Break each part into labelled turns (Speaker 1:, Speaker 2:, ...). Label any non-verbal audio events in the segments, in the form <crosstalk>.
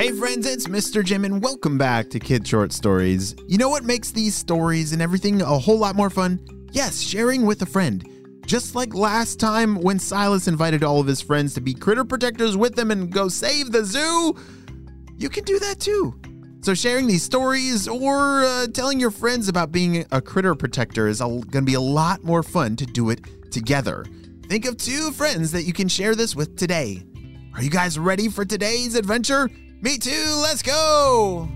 Speaker 1: Hey friends, it's Mr. Jim and welcome back to Kid Short Stories. You know what makes these stories and everything a whole lot more fun? Yes, sharing with a friend. Just like last time when Silas invited all of his friends to be critter protectors with him and go save the zoo, you can do that too. So, sharing these stories or uh, telling your friends about being a critter protector is going to be a lot more fun to do it together. Think of two friends that you can share this with today. Are you guys ready for today's adventure? Me too, let's go!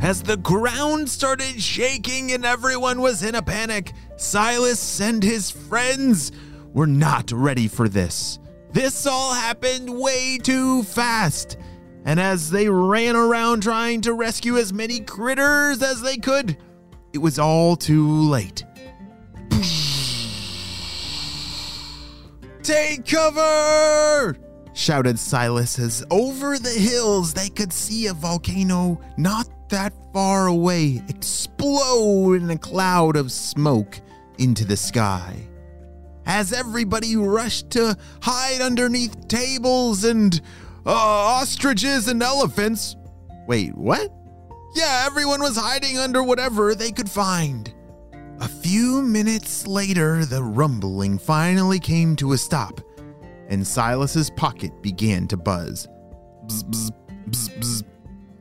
Speaker 1: As the ground started shaking and everyone was in a panic, Silas and his friends were not ready for this. This all happened way too fast. And as they ran around trying to rescue as many critters as they could, it was all too late. Take cover! shouted Silas as over the hills they could see a volcano not that far away explode in a cloud of smoke into the sky. As everybody rushed to hide underneath tables and uh, ostriches and elephants. Wait, what? Yeah, everyone was hiding under whatever they could find. A few minutes later, the rumbling finally came to a stop, and Silas's pocket began to buzz. Bzz, bzz, bzz.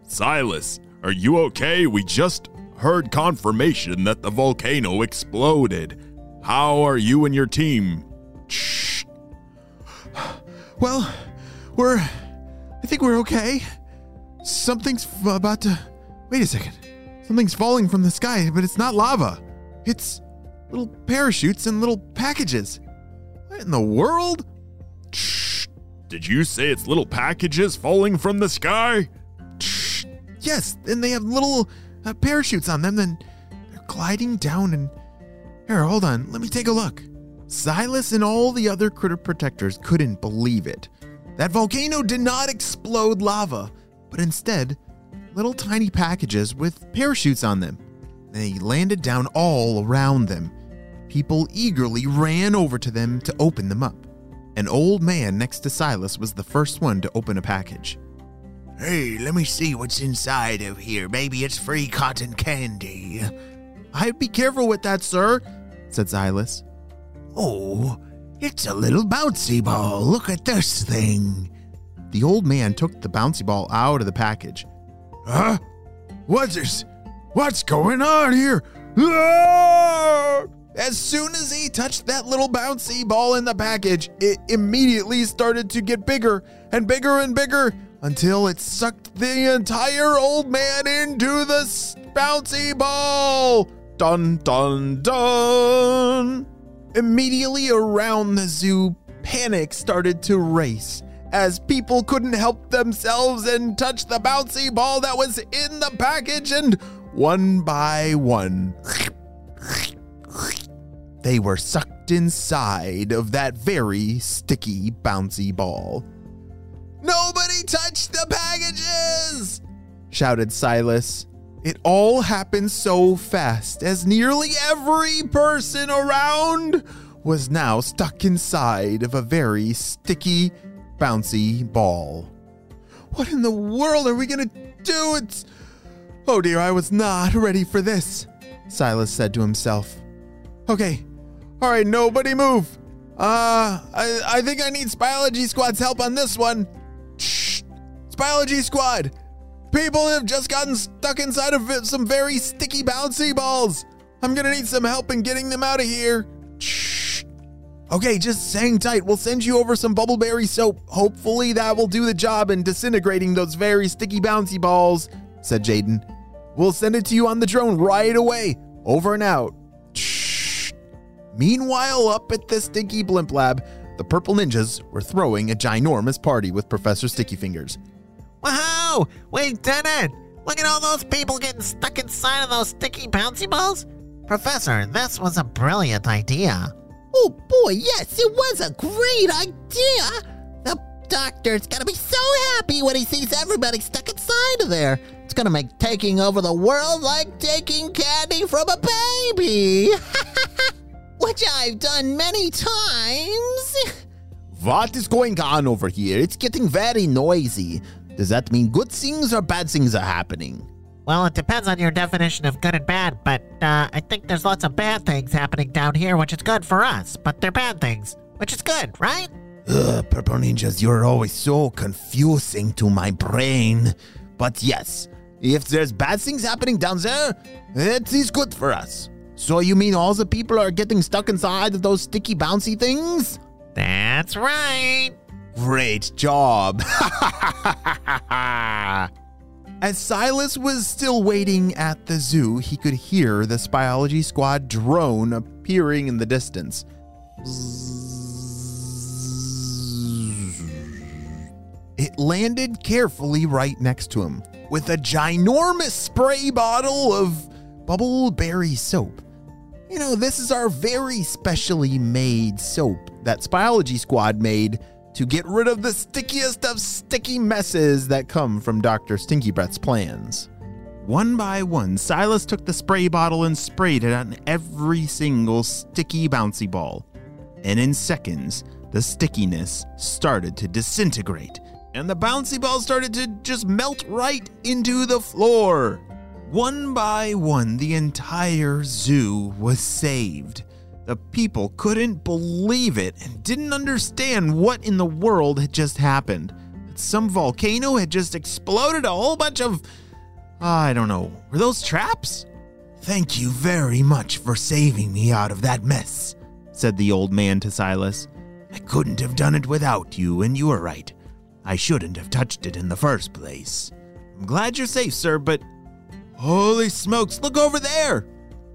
Speaker 2: Silas, are you okay? We just heard confirmation that the volcano exploded. How are you and your team?
Speaker 1: Shh. Well, we're. I think we're okay. Something's f- about to. Wait a second. Something's falling from the sky, but it's not lava. It's little parachutes and little packages. What in the world?
Speaker 2: Shh. Did you say it's little packages falling from the sky?
Speaker 1: Shh. Yes, and they have little uh, parachutes on them, then they're gliding down and. Here, hold on. Let me take a look. Silas and all the other critter protectors couldn't believe it. That volcano did not explode lava, but instead, little tiny packages with parachutes on them. They landed down all around them. People eagerly ran over to them to open them up. An old man next to Silas was the first one to open a package.
Speaker 3: Hey, let me see what's inside of here. Maybe it's free cotton candy.
Speaker 1: I'd be careful with that, sir, said Silas.
Speaker 3: Oh, it's a little bouncy ball. Look at this thing.
Speaker 1: The old man took the bouncy ball out of the package.
Speaker 3: Huh? What's this? What's going on here? Ah!
Speaker 1: As soon as he touched that little bouncy ball in the package, it immediately started to get bigger and bigger and bigger until it sucked the entire old man into the bouncy ball. Dun dun dun. Immediately around the zoo, panic started to race as people couldn't help themselves and touch the bouncy ball that was in the package, and one by one, they were sucked inside of that very sticky bouncy ball. Nobody touched the packages! shouted Silas. It all happened so fast as nearly every person around was now stuck inside of a very sticky, bouncy ball. What in the world are we gonna do? It's. Oh dear, I was not ready for this, Silas said to himself. Okay, alright, nobody move. Uh, I, I think I need Spyology Squad's help on this one. Shh! Spyology Squad! People have just gotten stuck inside of some very sticky bouncy balls. I'm gonna need some help in getting them out of here. Shh. Okay, just hang tight. We'll send you over some bubbleberry soap. Hopefully that will do the job in disintegrating those very sticky bouncy balls, said Jaden. We'll send it to you on the drone right away. Over and out. Shh. Meanwhile, up at the Stinky Blimp Lab, the Purple Ninjas were throwing a ginormous party with Professor Sticky Fingers.
Speaker 4: Wow! We did it! Look at all those people getting stuck inside of those sticky bouncy balls. Professor, this was a brilliant idea.
Speaker 5: Oh boy, yes, it was a great idea. The doctor's gonna be so happy when he sees everybody stuck inside of there. It's gonna make taking over the world like taking candy from a baby. <laughs> Which I've done many times. <laughs>
Speaker 1: What is going on over here? It's getting very noisy. Does that mean good things or bad things are happening?
Speaker 4: Well, it depends on your definition of good and bad, but uh, I think there's lots of bad things happening down here, which is good for us, but they're bad things, which is good, right?
Speaker 1: Ugh, Purple Ninjas, you're always so confusing to my brain. But yes, if there's bad things happening down there, it is good for us. So you mean all the people are getting stuck inside of those sticky bouncy things?
Speaker 4: That's right.
Speaker 1: Great job. <laughs> As Silas was still waiting at the zoo, he could hear the Spyology Squad drone appearing in the distance. It landed carefully right next to him with a ginormous spray bottle of bubbleberry soap. You know, this is our very specially made soap that Spyology Squad made to get rid of the stickiest of sticky messes that come from Dr. Stinky Breath's plans. One by one, Silas took the spray bottle and sprayed it on every single sticky bouncy ball. And in seconds, the stickiness started to disintegrate, and the bouncy ball started to just melt right into the floor. One by one, the entire zoo was saved. The people couldn't believe it and didn't understand what in the world had just happened. Some volcano had just exploded a whole bunch of. I don't know. Were those traps?
Speaker 3: Thank you very much for saving me out of that mess,
Speaker 1: said the old man to Silas.
Speaker 3: I couldn't have done it without you, and you were right. I shouldn't have touched it in the first place.
Speaker 1: I'm glad you're safe, sir, but. Holy smokes, look over there!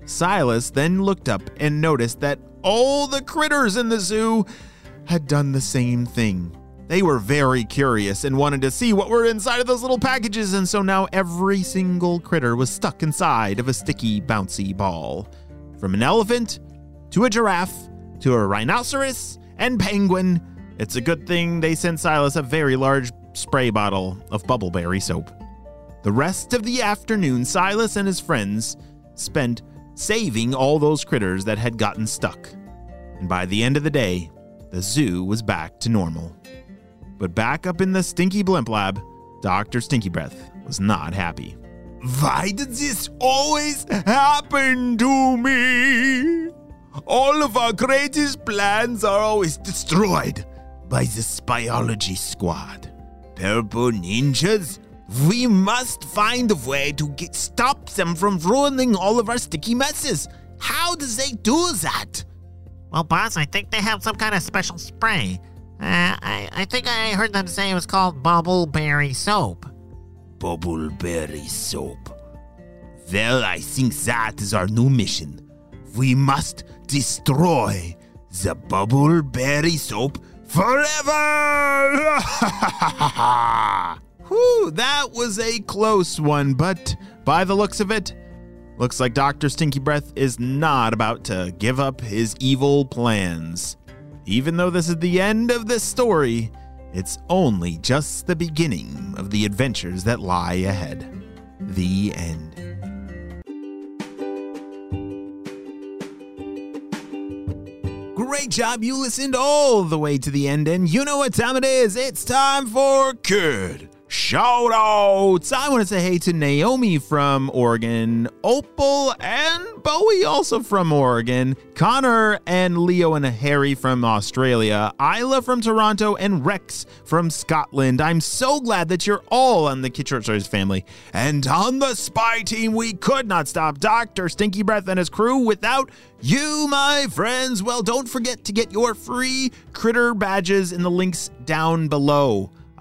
Speaker 1: Silas then looked up and noticed that all the critters in the zoo had done the same thing. They were very curious and wanted to see what were inside of those little packages, and so now every single critter was stuck inside of a sticky, bouncy ball. From an elephant to a giraffe to a rhinoceros and penguin. It's a good thing they sent Silas a very large spray bottle of bubbleberry soap. The rest of the afternoon, Silas and his friends spent saving all those critters that had gotten stuck. And by the end of the day, the zoo was back to normal. But back up in the Stinky Blimp Lab, Dr. Stinky Breath was not happy.
Speaker 3: Why did this always happen to me? All of our greatest plans are always destroyed by the Spyology Squad. Purple Ninjas, we must find a way to get, stop them from ruining all of our sticky messes. How do they do that?
Speaker 4: Well, boss, I think they have some kind of special spray. Uh, I, I think I heard them say it was called bubbleberry soap.
Speaker 3: Bubbleberry soap. Well, I think that is our new mission. We must destroy the bubbleberry soap forever! <laughs>
Speaker 1: Whew, that was a close one, but by the looks of it, looks like Dr. Stinky Breath is not about to give up his evil plans. Even though this is the end of this story, it's only just the beginning of the adventures that lie ahead. The end. Great job. You listened all the way to the end, and you know what time it is. It's time for Kid shout outs. I want to say hey to Naomi from Oregon, Opal and Bowie also from Oregon, Connor and Leo and Harry from Australia, Isla from Toronto, and Rex from Scotland. I'm so glad that you're all on the Stories family. And on the spy team, we could not stop Dr. Stinky Breath and his crew without you, my friends. Well, don't forget to get your free critter badges in the links down below.